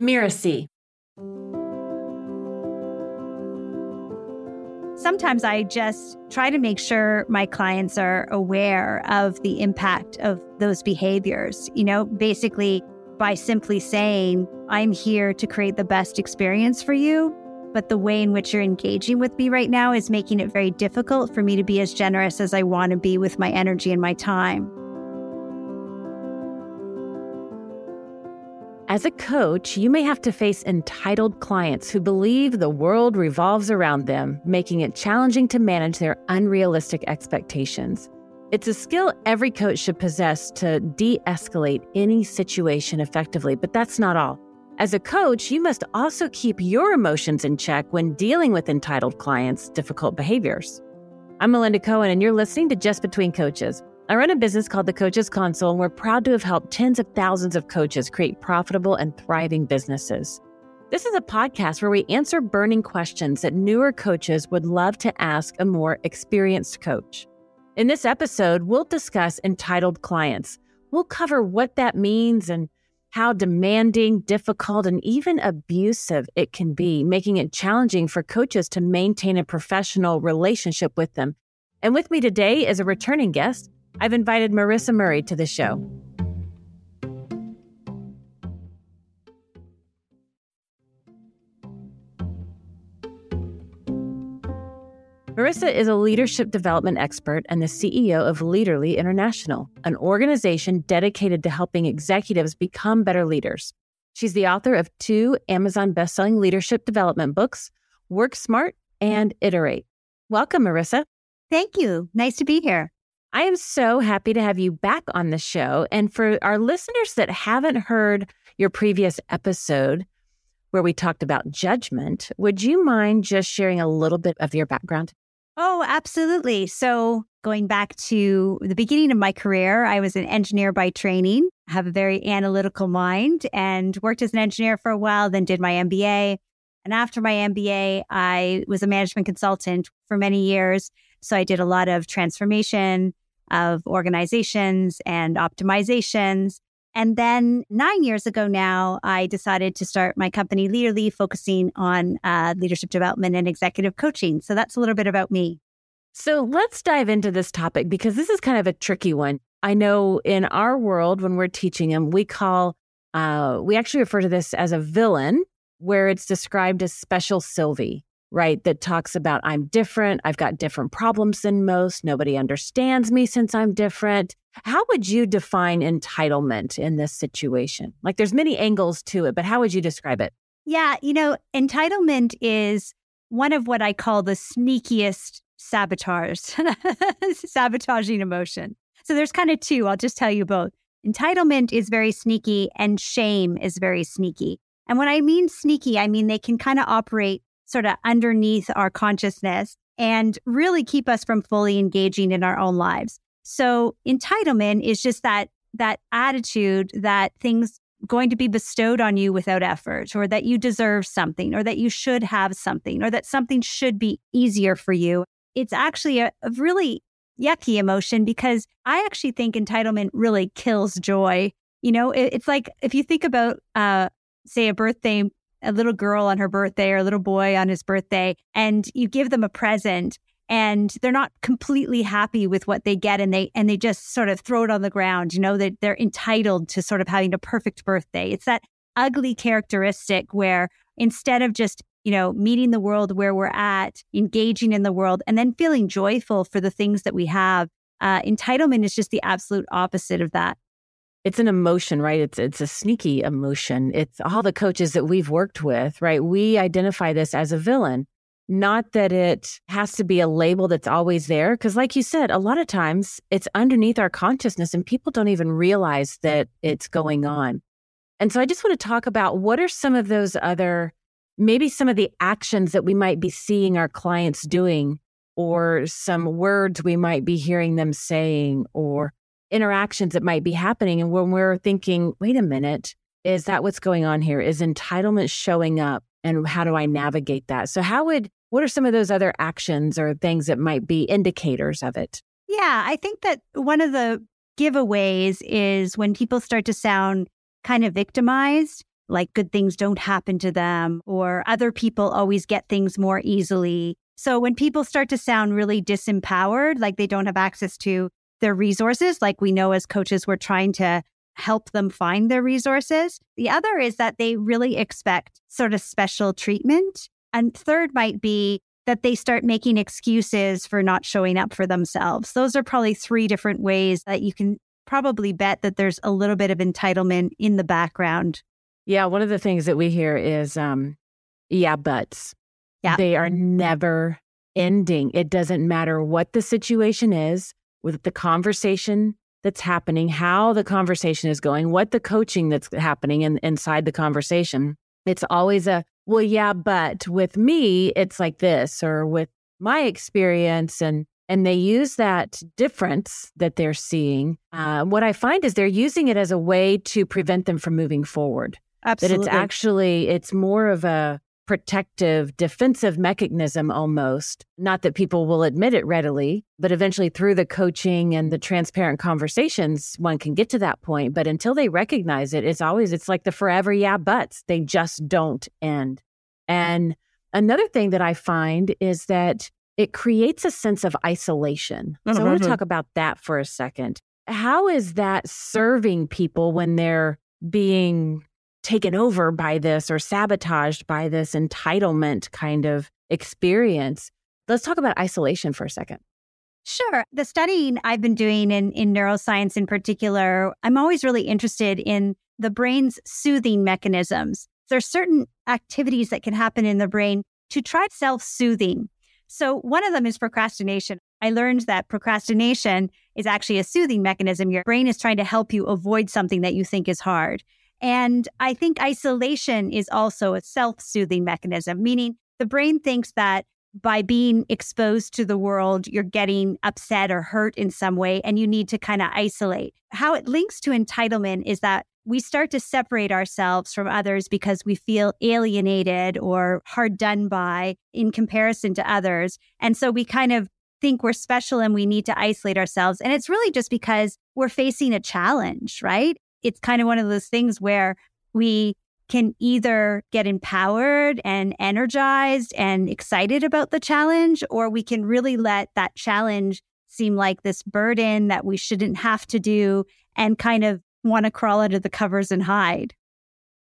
Mirasee. Sometimes I just try to make sure my clients are aware of the impact of those behaviors. You know, basically by simply saying, I'm here to create the best experience for you. But the way in which you're engaging with me right now is making it very difficult for me to be as generous as I want to be with my energy and my time. As a coach, you may have to face entitled clients who believe the world revolves around them, making it challenging to manage their unrealistic expectations. It's a skill every coach should possess to de escalate any situation effectively, but that's not all. As a coach, you must also keep your emotions in check when dealing with entitled clients' difficult behaviors. I'm Melinda Cohen, and you're listening to Just Between Coaches. I run a business called the Coaches Console, and we're proud to have helped tens of thousands of coaches create profitable and thriving businesses. This is a podcast where we answer burning questions that newer coaches would love to ask a more experienced coach. In this episode, we'll discuss entitled clients. We'll cover what that means and how demanding, difficult, and even abusive it can be, making it challenging for coaches to maintain a professional relationship with them. And with me today is a returning guest, I've invited Marisa Murray to the show. Marisa is a leadership development expert and the CEO of Leaderley International, an organization dedicated to helping executives become better leaders. She's the author of two Amazon bestselling leadership development books, Work Smart and Iterate. Welcome, Marisa. Thank you. Nice to be here. I am so happy to have you back on the show. And for our listeners that haven't heard your previous episode where we talked about judgment, would you mind just sharing a little bit of your background? Oh, absolutely. So, going back to the beginning of my career, I was an engineer by training, have a very analytical mind, and worked as an engineer for a while, then did my MBA. And after my MBA, I was a management consultant for many years. So, I did a lot of transformation, of organizations and optimizations. And then nine years ago now, I decided to start my company Leaderley, focusing on uh, leadership development and executive coaching. So that's a little bit about me. So let's dive into this topic because this is kind of a tricky one. I know in our world, when we're teaching them, we call, uh, we actually refer to this as a villain, where it's described as special Sylvie right? That talks about I'm different. I've got different problems than most. Nobody understands me since I'm different. How would you define entitlement in this situation? Like there's many angles to it, but how would you describe it? Yeah, you know, entitlement is one of what I call the sneakiest sabotage, sabotaging emotion. So there's kind of two. I'll just tell you both. Entitlement is very sneaky and shame is very sneaky. And when I mean sneaky, I mean they can kind of operate sort of underneath our consciousness and really keep us from fully engaging in our own lives. So entitlement is just that that attitude that things going to be bestowed on you without effort or that you deserve something or that you should have something or that something should be easier for you. It's actually a, a really yucky emotion because I actually think entitlement really kills joy. You know, it, it's like if you think about, uh, say, a birthday a little girl on her birthday or a little boy on his birthday and you give them a present and they're not completely happy with what they get and they and they just sort of throw it on the ground you know that they're entitled to sort of having a perfect birthday. It's that ugly characteristic where instead of just you know meeting the world where we're at engaging in the world and then feeling joyful for the things that we have uh, entitlement is just the absolute opposite of that it's an emotion, right? It's it's a sneaky emotion. It's all the coaches that we've worked with, right? We identify this as a villain. Not that it has to be a label that's always there. Because, like you said, a lot of times it's underneath our consciousness and people don't even realize that it's going on. And so I just want to talk about what are some of those other, maybe some of the actions that we might be seeing our clients doing, or some words we might be hearing them saying, or interactions that might be happening. And when we're thinking, wait a minute, is that what's going on here? Is entitlement showing up? And how do I navigate that? So, how would, what are some of those other actions or things that might be indicators of it? Yeah, I think that one of the giveaways is when people start to sound kind of victimized like good things don't happen to them or other people always get things more easily. So when people start to sound really disempowered, like they don't have access to their resources, like we know as coaches, we're trying to help them find their resources. The other is that they really expect sort of special treatment. And third might be that they start making excuses for not showing up for themselves. Those are probably three different ways that you can probably bet that there's a little bit of entitlement in the background. Yeah, one of the things that we hear is um yeah, buts. Yeah. They are never ending. It doesn't matter what the situation is with the conversation that's happening, how the conversation is going, what the coaching that's happening in, inside the conversation. It's always a, well, yeah, but with me, it's like this, or with my experience. And and they use that difference that they're seeing. Uh, what I find is they're using it as a way to prevent them from moving forward. Absolutely. That it's actually it's more of a protective defensive mechanism almost. Not that people will admit it readily but eventually through the coaching and the transparent conversations one can get to that point. But until they recognize it it's always it's like the forever yeah buts. They just don't end. And another thing that i find is that it creates a sense of isolation. Mm-hmm. So i want to talk about that for a second. How is that serving people when they're being taken over by this or sabotaged by this entitlement kind of experience. Let's talk about isolation for a second. Sure. The studying I've been doing in, in neuroscience in particular, I'm always really interested in the brain's soothing mechanisms. There are certain activities that can happen in the brain to try self soothing. So, one of them is procrastination. I learned that procrastination is actually a soothing mechanism. Your brain is trying to help you avoid something that you think is hard. And I think isolation is also a self soothing mechanism, meaning the brain thinks that by being exposed to the world, you're getting upset or hurt in some way, and you need to kind of isolate. How it links to entitlement is that we start to separate ourselves from others because we feel alienated or hard done by in comparison to others. And so we kind of think we're special and we need to isolate ourselves. And it's really just because we're facing a challenge, right? It's kind of one of those things where we can either get empowered and energized and excited about the challenge, or we can really let that challenge seem like this burden that we shouldn't have to do and kind of want to crawl under the covers and hide.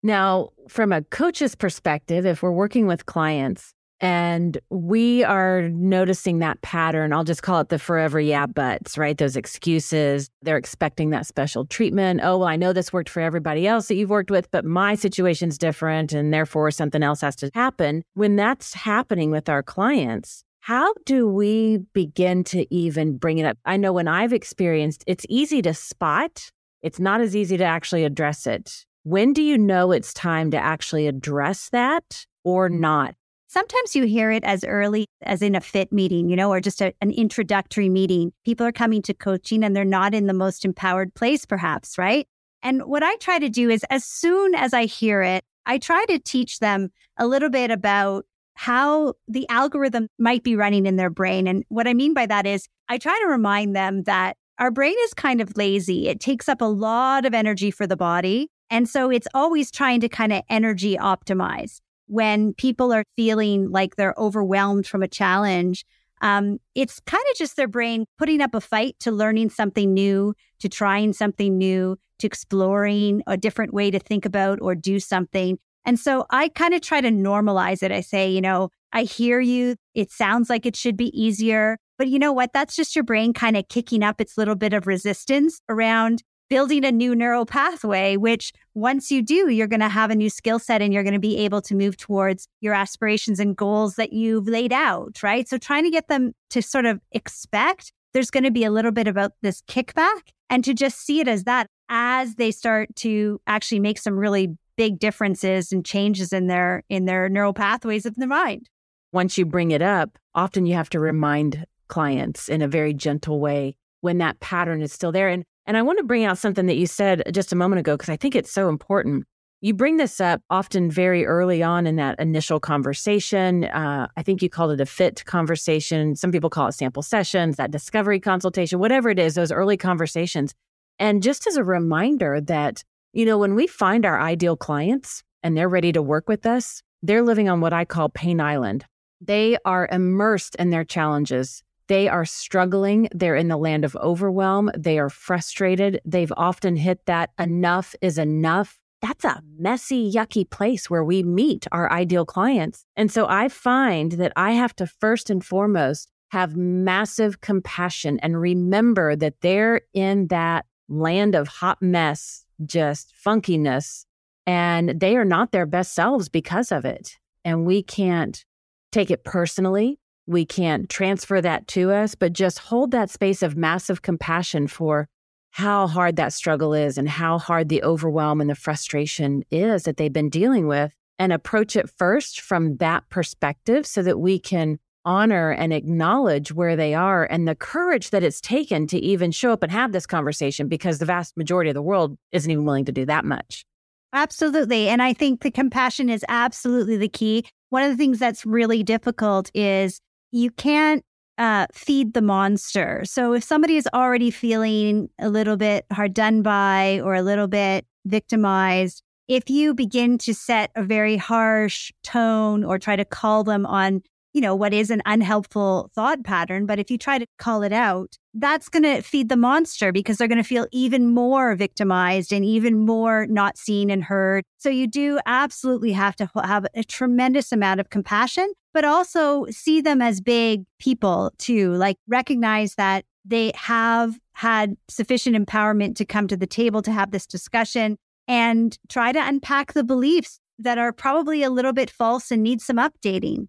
Now, from a coach's perspective, if we're working with clients, and we are noticing that pattern. I'll just call it the forever yeah buts, right? Those excuses. They're expecting that special treatment. Oh, well, I know this worked for everybody else that you've worked with, but my situation's different and therefore something else has to happen. When that's happening with our clients, how do we begin to even bring it up? I know when I've experienced, it's easy to spot. It's not as easy to actually address it. When do you know it's time to actually address that or not? Sometimes you hear it as early as in a fit meeting, you know, or just a, an introductory meeting. People are coming to coaching and they're not in the most empowered place, perhaps, right? And what I try to do is as soon as I hear it, I try to teach them a little bit about how the algorithm might be running in their brain. And what I mean by that is I try to remind them that our brain is kind of lazy. It takes up a lot of energy for the body. And so it's always trying to kind of energy optimize when people are feeling like they're overwhelmed from a challenge, um, it's kind of just their brain putting up a fight to learning something new, to trying something new, to exploring a different way to think about or do something. And so I kind of try to normalize it. I say, you know, I hear you. It sounds like it should be easier. But you know what? That's just your brain kind of kicking up its little bit of resistance around building a new neural pathway, which once you do, you're going to have a new skill set and you're going to be able to move towards your aspirations and goals that you've laid out, right? So trying to get them to sort of expect there's going to be a little bit about this kickback and to just see it as that as they start to actually make some really big differences and changes in their in their neural pathways of the mind. Once you bring it up, often you have to remind clients in a very gentle way when that pattern is still there. And and I want to bring out something that you said just a moment ago because I think it's so important. You bring this up often very early on in that initial conversation. Uh, I think you called it a fit conversation. Some people call it sample sessions, that discovery consultation, whatever it is, those early conversations. And just as a reminder that, you know, when we find our ideal clients, and they're ready to work with us, they're living on what I call Pain Island. They are immersed in their challenges. They are struggling. They're in the land of overwhelm. They are frustrated. They've often hit that enough is enough. That's a messy, yucky place where we meet our ideal clients. And so I find that I have to first and foremost have massive compassion and remember that they're in that land of hot mess, just funkiness, and they are not their best selves because of it. And we can't take it personally. We can't transfer that to us, but just hold that space of massive compassion for how hard that struggle is and how hard the overwhelm and the frustration is that they've been dealing with and approach it first from that perspective so that we can honor and acknowledge where they are and the courage that it's taken to even show up and have this conversation because the vast majority of the world isn't even willing to do that much. Absolutely. And I think the compassion is absolutely the key. One of the things that's really difficult is you can't uh, feed the monster. So if somebody is already feeling a little bit hard done by or a little bit victimized, if you begin to set a very harsh tone or try to call them on you know, what is an unhelpful thought pattern. But if you try to call it out, that's going to feed the monster because they're going to feel even more victimized and even more not seen and heard. So you do absolutely have to have a tremendous amount of compassion, but also see them as big people too. Like recognize that they have had sufficient empowerment to come to the table to have this discussion and try to unpack the beliefs that are probably a little bit false and need some updating.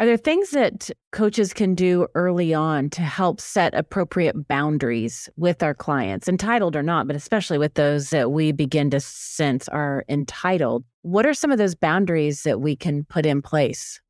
Are there things that coaches can do early on to help set appropriate boundaries with our clients, entitled or not, but especially with those that we begin to sense are entitled? What are some of those boundaries that we can put in place?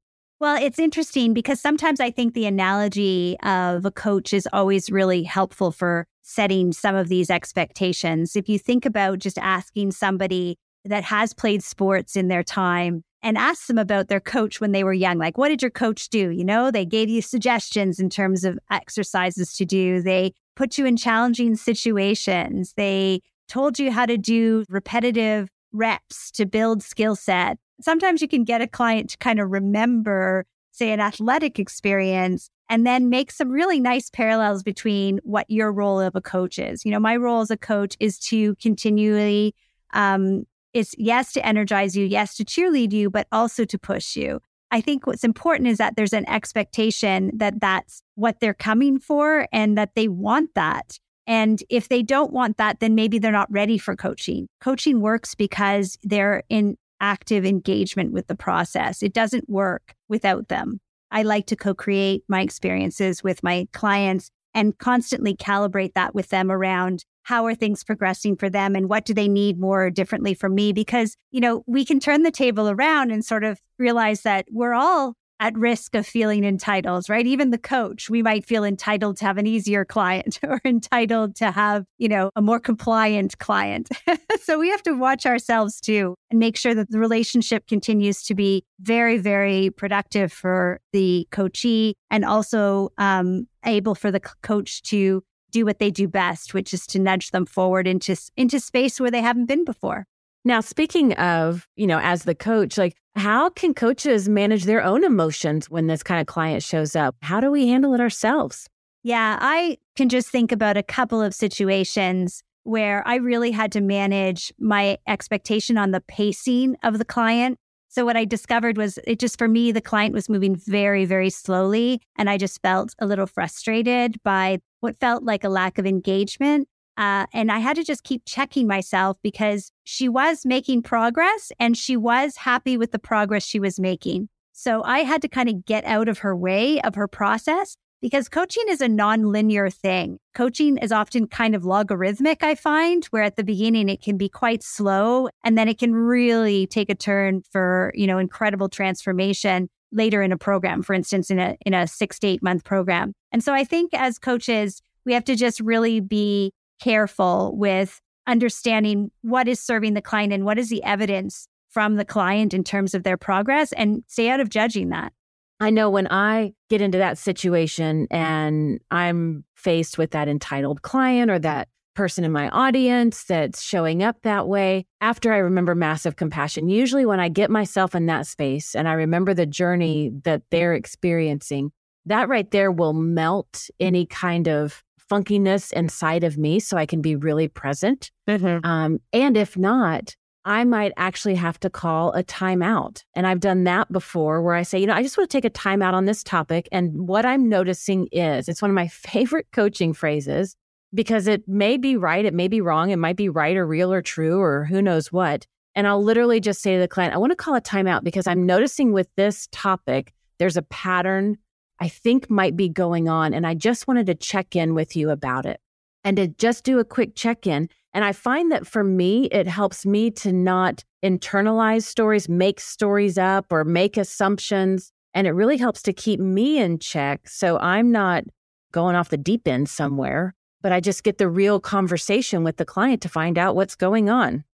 Well, it's interesting because sometimes I think the analogy of a coach is always really helpful for setting some of these expectations. If you think about just asking somebody that has played sports in their time and ask them about their coach when they were young. Like, what did your coach do? You know, they gave you suggestions in terms of exercises to do. They put you in challenging situations. They told you how to do repetitive reps to build skill set. Sometimes you can get a client to kind of remember, say, an athletic experience and then make some really nice parallels between what your role of a coach is. You know, my role as a coach is to continually um, it's yes to energize you, yes to cheerlead you, but also to push you. I think what's important is that there's an expectation that that's what they're coming for and that they want that. And if they don't want that, then maybe they're not ready for coaching. Coaching works because they're in active engagement with the process. It doesn't work without them. I like to co create my experiences with my clients and constantly calibrate that with them around how are things progressing for them and what do they need more differently from me because you know we can turn the table around and sort of realize that we're all at risk of feeling entitled right even the coach we might feel entitled to have an easier client or entitled to have you know a more compliant client so we have to watch ourselves too and make sure that the relationship continues to be very very productive for the coachee and also um, able for the coach to do what they do best, which is to nudge them forward into into space where they haven't been before. Now, speaking of, you know, as the coach, like how can coaches manage their own emotions when this kind of client shows up? How do we handle it ourselves? Yeah, I can just think about a couple of situations where I really had to manage my expectation on the pacing of the client. So what I discovered was it just for me, the client was moving very, very slowly. And I just felt a little frustrated by what felt like a lack of engagement. Uh, and I had to just keep checking myself because she was making progress and she was happy with the progress she was making. So I had to kind of get out of her way of her process because coaching is a non-linear thing. Coaching is often kind of logarithmic, I find, where at the beginning it can be quite slow and then it can really take a turn for, you know, incredible transformation later in a program, for instance, in a in a 6 to 8 month program. And so I think as coaches, we have to just really be careful with understanding what is serving the client and what is the evidence from the client in terms of their progress and stay out of judging that. I know when I get into that situation and I'm faced with that entitled client or that person in my audience that's showing up that way. After I remember massive compassion, usually when I get myself in that space and I remember the journey that they're experiencing, that right there will melt any kind of funkiness inside of me so I can be really present. Mm-hmm. Um, and if not, I might actually have to call a timeout. And I've done that before where I say, you know, I just want to take a timeout on this topic. And what I'm noticing is it's one of my favorite coaching phrases because it may be right, it may be wrong, it might be right or real or true or who knows what. And I'll literally just say to the client, I want to call a timeout because I'm noticing with this topic, there's a pattern I think might be going on. And I just wanted to check in with you about it and to just do a quick check in. And I find that for me, it helps me to not internalize stories, make stories up, or make assumptions. And it really helps to keep me in check. So I'm not going off the deep end somewhere, but I just get the real conversation with the client to find out what's going on.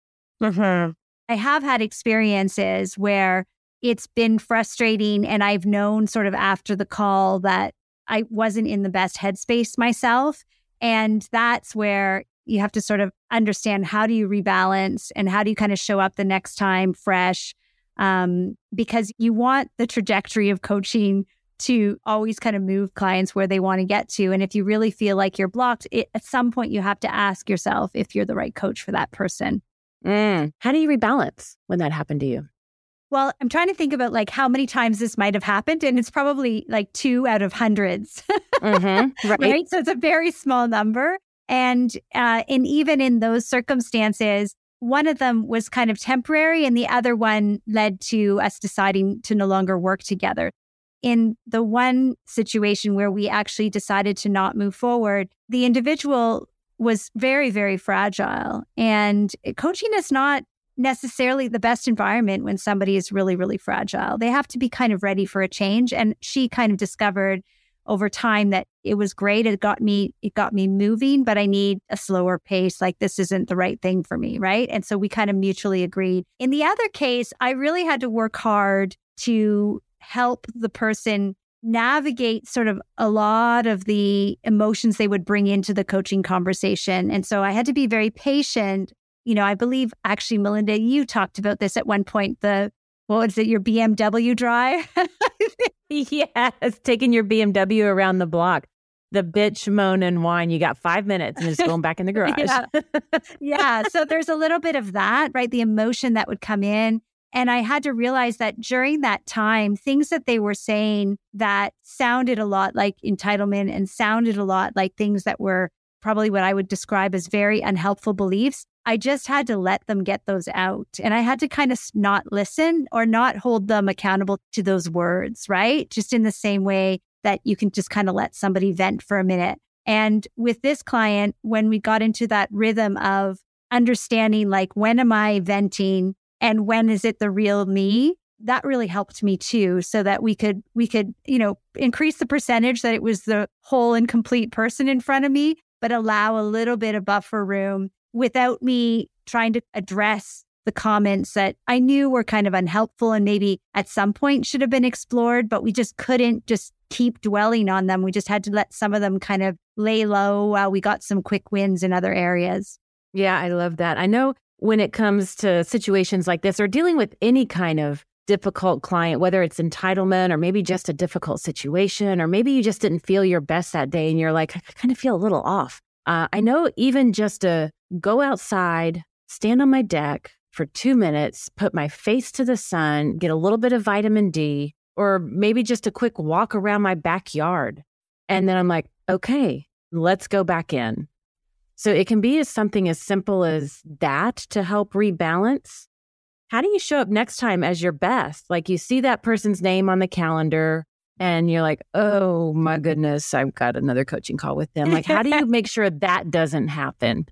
Mm-hmm. I have had experiences where it's been frustrating. And I've known sort of after the call that I wasn't in the best headspace myself. And that's where you have to sort of understand how do you rebalance and how do you kind of show up the next time fresh um, because you want the trajectory of coaching to always kind of move clients where they want to get to and if you really feel like you're blocked it, at some point you have to ask yourself if you're the right coach for that person mm. how do you rebalance when that happened to you well, I'm trying to think about like how many times this might have happened, and it's probably like two out of 100s mm-hmm, right. right. So it's a very small number. And uh, and even in those circumstances, one of them was kind of temporary, and the other one led to us deciding to no longer work together. In the one situation where we actually decided to not move forward, the individual was very, very fragile. And coaching is not necessarily the best environment when somebody is really, really fragile. They have to be kind of ready for a change. And she kind of discovered over time that it was great. It got me, it got me moving, but I need a slower pace. Like this isn't the right thing for me. Right. And so we kind of mutually agreed. In the other case, I really had to work hard to help the person navigate sort of a lot of the emotions they would bring into the coaching conversation. And so I had to be very patient you know, I believe actually, Melinda, you talked about this at one point. The what was it, your BMW drive? yes, taking your BMW around the block. The bitch, moan, and whine. You got five minutes and it's going back in the garage. yeah. yeah. So there's a little bit of that, right? The emotion that would come in. And I had to realize that during that time, things that they were saying that sounded a lot like entitlement and sounded a lot like things that were probably what I would describe as very unhelpful beliefs I just had to let them get those out. And I had to kind of not listen or not hold them accountable to those words, right? Just in the same way that you can just kind of let somebody vent for a minute. And with this client, when we got into that rhythm of understanding, like, when am I venting and when is it the real me? That really helped me too, so that we could, we could, you know, increase the percentage that it was the whole and complete person in front of me, but allow a little bit of buffer room without me trying to address the comments that I knew were kind of unhelpful and maybe at some point should have been explored, but we just couldn't just keep dwelling on them. We just had to let some of them kind of lay low while we got some quick wins in other areas. Yeah, I love that. I know when it comes to situations like this or dealing with any kind of difficult client, whether it's entitlement or maybe just a difficult situation, or maybe you just didn't feel your best that day and you're like, I kind of feel a little off. Uh, I know even just a go outside, stand on my deck for two minutes, put my face to the sun, get a little bit of vitamin D, or maybe just a quick walk around my backyard. And then I'm like, okay, let's go back in. So it can be as something as simple as that to help rebalance. How do you show up next time as your best? Like you see that person's name on the calendar and you're like, oh my goodness, I've got another coaching call with them. Like, how do you make sure that doesn't happen?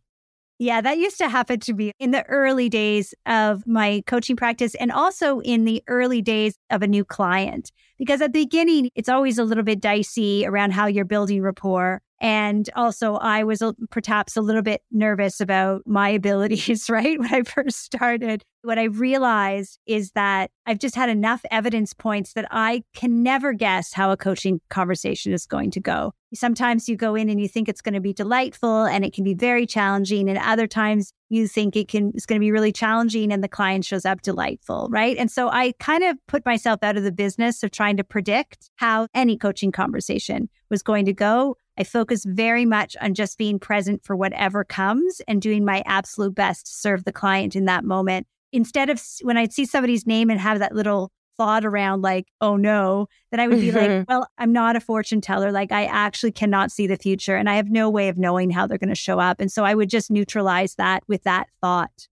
Yeah, that used to happen to me in the early days of my coaching practice and also in the early days of a new client. Because at the beginning, it's always a little bit dicey around how you're building rapport. And also, I was perhaps a little bit nervous about my abilities, right? When I first started. What I realized is that I've just had enough evidence points that I can never guess how a coaching conversation is going to go. Sometimes you go in and you think it's going to be delightful and it can be very challenging. And other times you think it can, it's going to be really challenging and the client shows up delightful, right? And so I kind of put myself out of the business of trying to predict how any coaching conversation was going to go. I focus very much on just being present for whatever comes and doing my absolute best to serve the client in that moment. Instead of when I'd see somebody's name and have that little thought around like, oh no, then I would be like, well, I'm not a fortune teller. Like I actually cannot see the future and I have no way of knowing how they're going to show up. And so I would just neutralize that with that thought.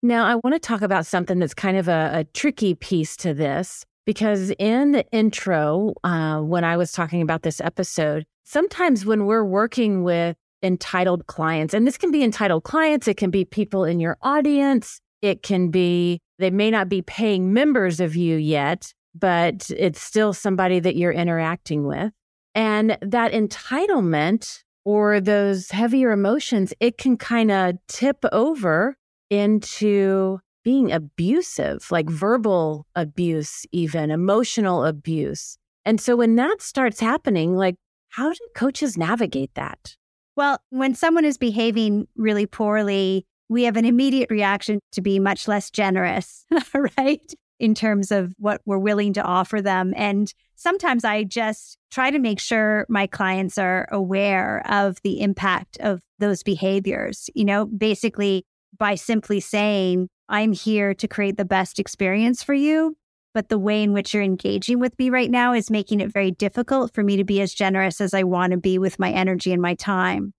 Now, I want to talk about something that's kind of a, a tricky piece to this because in the intro, uh, when I was talking about this episode, sometimes when we're working with entitled clients, and this can be entitled clients, it can be people in your audience, it can be, they may not be paying members of you yet, but it's still somebody that you're interacting with. And that entitlement or those heavier emotions, it can kind of tip over into being abusive, like verbal abuse, even emotional abuse. And so when that starts happening, like how do coaches navigate that? Well, when someone is behaving really poorly, we have an immediate reaction to be much less generous, right? In terms of what we're willing to offer them. And sometimes I just try to make sure my clients are aware of the impact of those behaviors. You know, basically by simply saying, I'm here to create the best experience for you but the way in which you're engaging with me right now is making it very difficult for me to be as generous as I want to be with my energy and my time.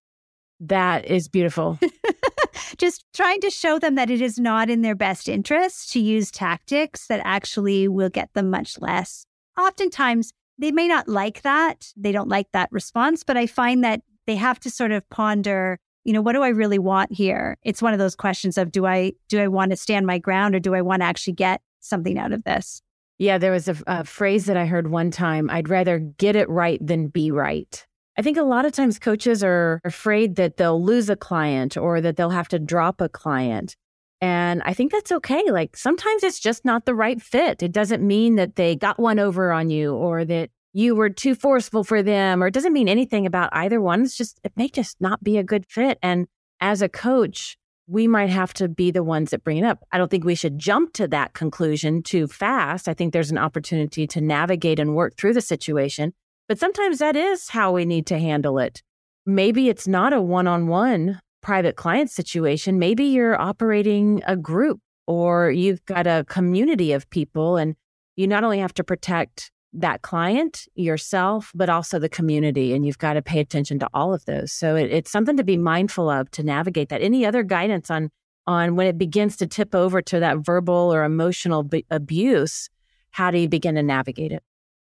That is beautiful. Just trying to show them that it is not in their best interest to use tactics that actually will get them much less. Oftentimes, they may not like that. They don't like that response, but I find that they have to sort of ponder you know what do i really want here it's one of those questions of do i do i want to stand my ground or do i want to actually get something out of this yeah, there was a, a, phrase that I heard one time I'd rather get it right than be right. I think a lot of times coaches are afraid that they'll lose a client or that they'll have to drop a client. And I think that's okay. Like sometimes it's just not the right fit. It doesn't mean that they got one over on you or that you were too forceful for them or it doesn't mean anything about either one. It's just, it may just not be a good fit. And as a coach, we might have to be the ones that bring it up. I don't think we should jump to that conclusion too fast. I think there's an opportunity to navigate and work through the situation. But sometimes that is how we need to handle it. Maybe it's not a one on one private client situation. Maybe you're operating a group or you've got a community of people, and you not only have to protect that client, yourself, but also the community. And you've got to pay attention to all of those. So it, it's something to be mindful of to navigate that. Any other guidance on on when it begins to tip over to that verbal or emotional b- abuse? How do you begin to navigate it?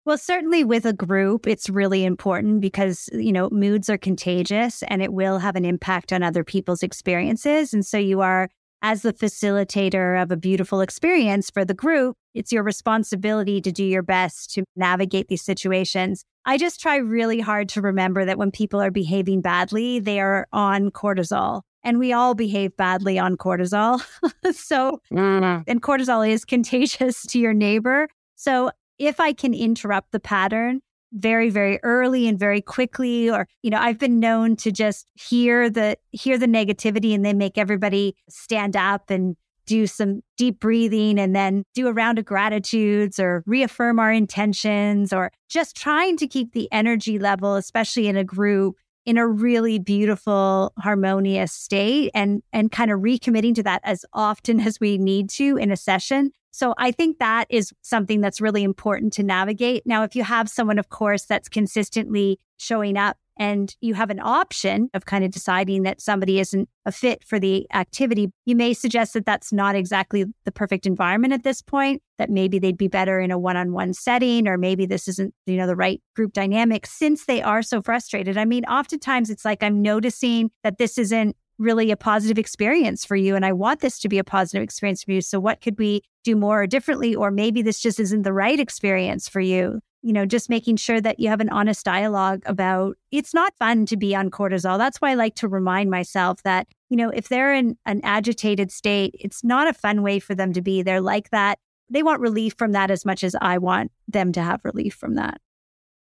Well, certainly with a group, it's really important because, you know, moods are contagious and it will have an impact on other people's experiences. And so you are as the facilitator of a beautiful experience for the group, it's your responsibility to do your best to navigate these situations. I just try really hard to remember that when people are behaving badly, they are on cortisol. And we all behave badly on cortisol. so, mm. and cortisol is contagious to your neighbor. So, if I can interrupt the pattern, very very early and very quickly or you know i've been known to just hear the hear the negativity and then make everybody stand up and do some deep breathing and then do a round of gratitudes or reaffirm our intentions or just trying to keep the energy level especially in a group in a really beautiful harmonious state and and kind of recommitting to that as often as we need to in a session so I think that is something that's really important to navigate. Now, if you have someone, of course, that's consistently showing up and you have an option of kind of deciding that somebody isn't a fit for the activity, you may suggest that that's not exactly the perfect environment at this point, that maybe they'd be better in a one-on-one setting or maybe this isn't, you know, the right group dynamic since they are so frustrated. I mean, oftentimes it's like I'm noticing that this isn't really a positive experience for you. And I want this to be a positive experience for you. So, what could we do more or differently? Or maybe this just isn't the right experience for you. You know, just making sure that you have an honest dialogue about it's not fun to be on cortisol. That's why I like to remind myself that, you know, if they're in an agitated state, it's not a fun way for them to be. They're like that. They want relief from that as much as I want them to have relief from that.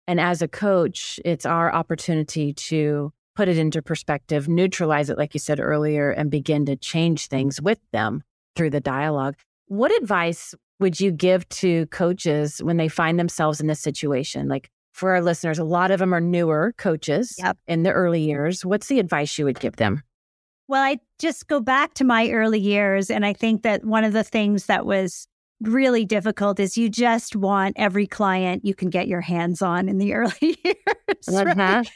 And as a coach, it's our opportunity to put it into perspective, neutralize it, like you said earlier, and begin to change things with them through the dialogue. What advice would you give to coaches when they find themselves in this situation? Like for our listeners, a lot of them are newer coaches yep. in the early years. What's the advice you would give them? Well, I just go back to my early years. And I think that one of the things that was really difficult is you just want every client you can get your hands on in the early years. Uh-huh. Right?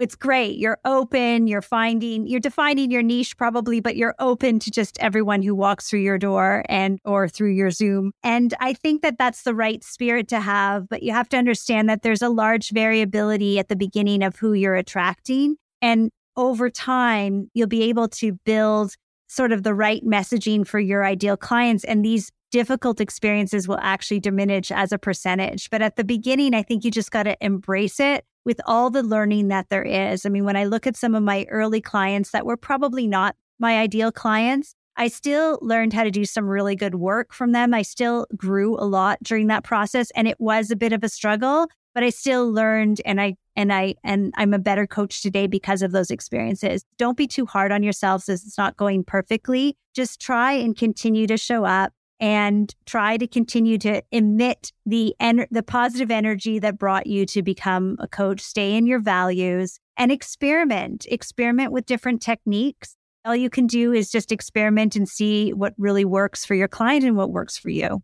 It's great. You're open, you're finding, you're defining your niche probably, but you're open to just everyone who walks through your door and or through your Zoom. And I think that that's the right spirit to have, but you have to understand that there's a large variability at the beginning of who you're attracting. And over time, you'll be able to build sort of the right messaging for your ideal clients. And these difficult experiences will actually diminish as a percentage. But at the beginning, I think you just got to embrace it with all the learning that there is. I mean, when I look at some of my early clients that were probably not my ideal clients, I still learned how to do some really good work from them. I still grew a lot during that process and it was a bit of a struggle, but I still learned and I and I and I'm a better coach today because of those experiences. Don't be too hard on yourselves as it's not going perfectly. Just try and continue to show up and try to continue to emit the en- the positive energy that brought you to become a coach. Stay in your values and experiment. Experiment with different techniques. All you can do is just experiment and see what really works for your client and what works for you.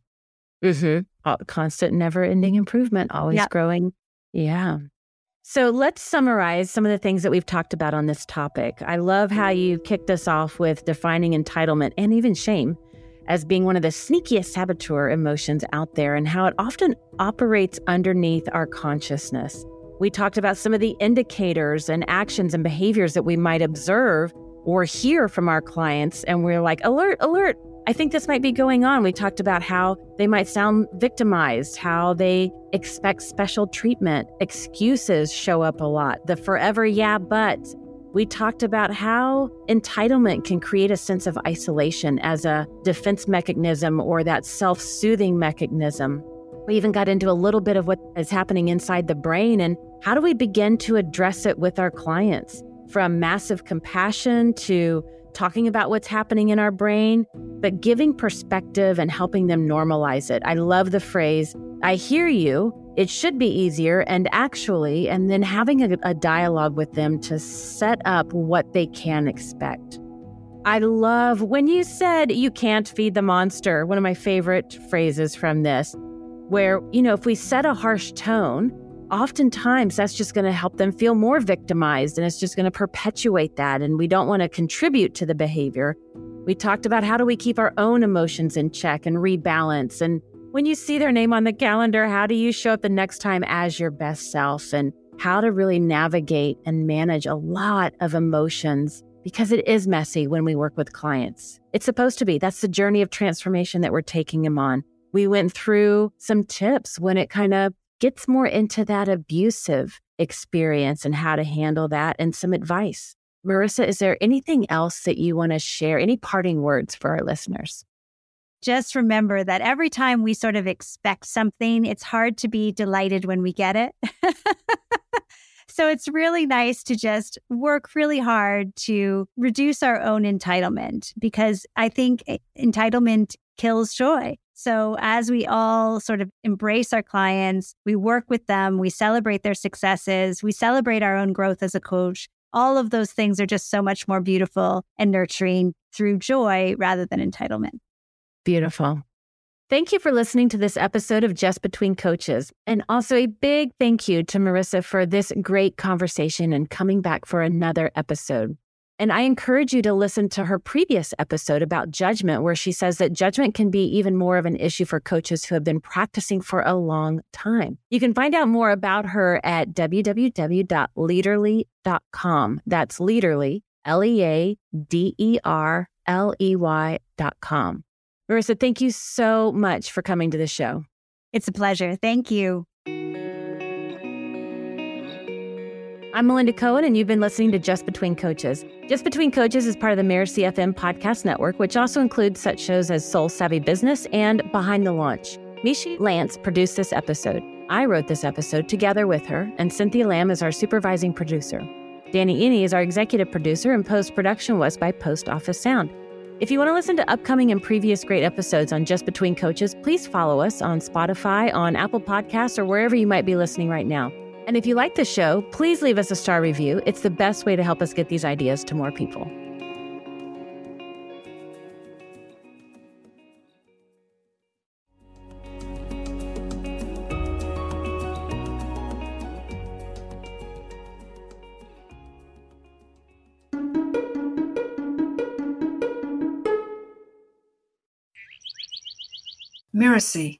Mm-hmm. constant never ending improvement always yep. growing. Yeah. So let's summarize some of the things that we've talked about on this topic. I love how you kicked us off with defining entitlement and even shame as being one of the sneakiest saboteur emotions out there and how it often operates underneath our consciousness. We talked about some of the indicators and actions and behaviors that we might observe or hear from our clients, and we're like, alert, alert. I think this might be going on. We talked about how they might sound victimized, how they expect special treatment, excuses show up a lot, the forever yeah, but we talked about how entitlement can create a sense of isolation as a defense mechanism or that self soothing mechanism. We even got into a little bit of what is happening inside the brain and how do we begin to address it with our clients from massive compassion to talking about what's happening in our brain, but giving perspective and helping them normalize it. I love the phrase, I hear you. It should be easier. And actually, and then having a, a dialogue with them to set up what they can expect. I love when you said you can't feed the monster, one of my favorite phrases from this, where, you know, if we set a harsh tone, oftentimes that's just going to help them feel more victimized and it's just going to perpetuate that. And we don't want to contribute to the behavior. We talked about how do we keep our own emotions in check and rebalance. And when you see their name on the calendar, how do you show up the next time as your best self and how to really navigate and manage a lot of emotions because it is messy when we work with clients. It's supposed to be. That's the journey of transformation that we're taking them on. We went through some tips when it kind of gets more into that abusive experience and how to handle that and some advice. Marisa, is there anything else that you want to share? Any parting words for our listeners? Just remember that every time we sort of expect something, it's hard to be delighted when we get it. so it's really nice to just work really hard to reduce our own entitlement because I think entitlement kills joy. So, as we all sort of embrace our clients, we work with them, we celebrate their successes, we celebrate our own growth as a coach. All of those things are just so much more beautiful and nurturing through joy rather than entitlement. Beautiful. Thank you for listening to this episode of Just Between Coaches. And also a big thank you to Marisa for this great conversation and coming back for another episode. And I encourage you to listen to her previous episode about judgment, where she says that judgment can be even more of an issue for coaches who have been practicing for a long time. You can find out more about her at www.leaderley.com. That's Leaderley, L E A D E R L E Y.com. Marisa, thank you so much for coming to the show. It's a pleasure. Thank you. I'm Melinda Cohen, and you've been listening to Just Between Coaches. Just Between Coaches is part of the Mirasee FM podcast network, which also includes such shows as Soul Savvy Business and Behind the Launch. Mishi Lance produced this episode. I wrote this episode together with her, and Cynthia Lamb is our supervising producer. Danny Iny is our executive producer, and post production was by Post Office Sound. If you want to listen to upcoming and previous great episodes on Just Between Coaches, please follow us on Spotify, on Apple Podcasts, or wherever you might be listening right now. And if you like the show, please leave us a star review. It's the best way to help us get these ideas to more people. Mirasee.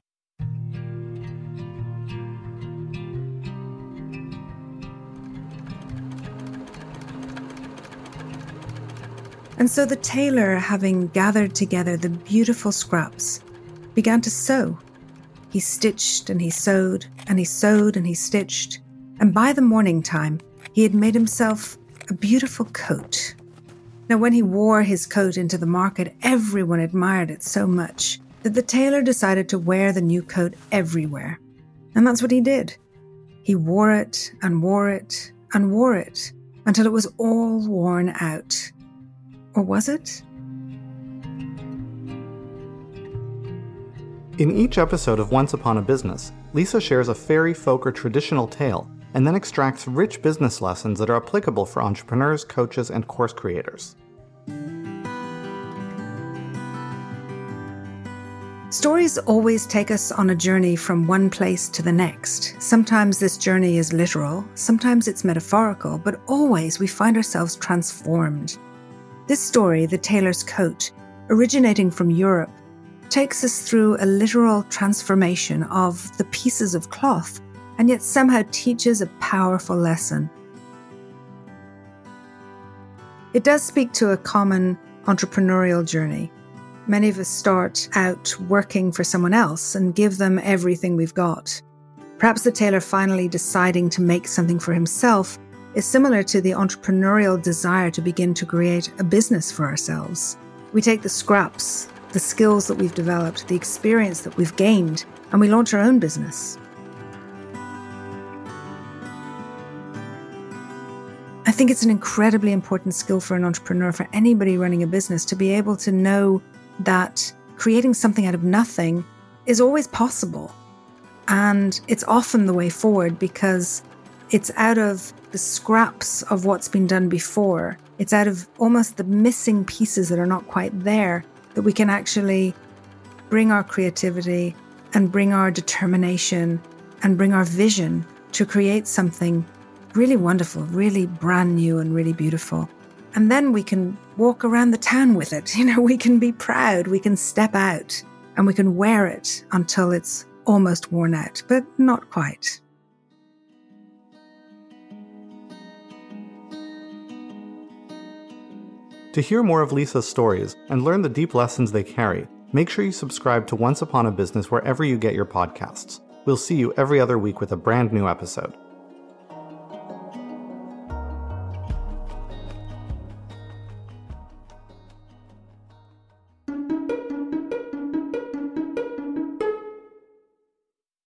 And so the tailor, having gathered together the beautiful scraps, began to sew. He stitched and he sewed, and he sewed and he stitched, and by the morning time, he had made himself a beautiful coat. Now, when he wore his coat into the market, everyone admired it so much that the tailor decided to wear the new coat everywhere. And that's what he did. He wore it and wore it and wore it until it was all worn out. Or was it? In each episode of Once Upon a Business, Lisa shares a fairy folk or traditional tale and then extracts rich business lessons that are applicable for entrepreneurs, coaches, and course creators. Stories always take us on a journey from one place to the next. Sometimes this journey is literal, sometimes it's metaphorical, but always we find ourselves transformed. This story, The Tailor's Coat, originating from Europe, takes us through a literal transformation of the pieces of cloth and yet somehow teaches a powerful lesson. It does speak to a common entrepreneurial journey. Many of us start out working for someone else and give them everything we've got. Perhaps the tailor finally deciding to make something for himself is similar to the entrepreneurial desire to begin to create a business for ourselves. We take the scraps, the skills that we've developed, the experience that we've gained, and we launch our own business. I think it's an incredibly important skill for an entrepreneur, for anybody running a business, to be able to know that creating something out of nothing is always possible. And it's often the way forward because it's out of the scraps of what's been done before. It's out of almost the missing pieces that are not quite there that we can actually bring our creativity and bring our determination and bring our vision to create something really wonderful, really brand new, and really beautiful. And then we can walk around the town with it. You know, we can be proud, we can step out, and we can wear it until it's almost worn out, but not quite. To hear more of Lisa's stories and learn the deep lessons they carry, make sure you subscribe to Once Upon a Business wherever you get your podcasts. We'll see you every other week with a brand new episode.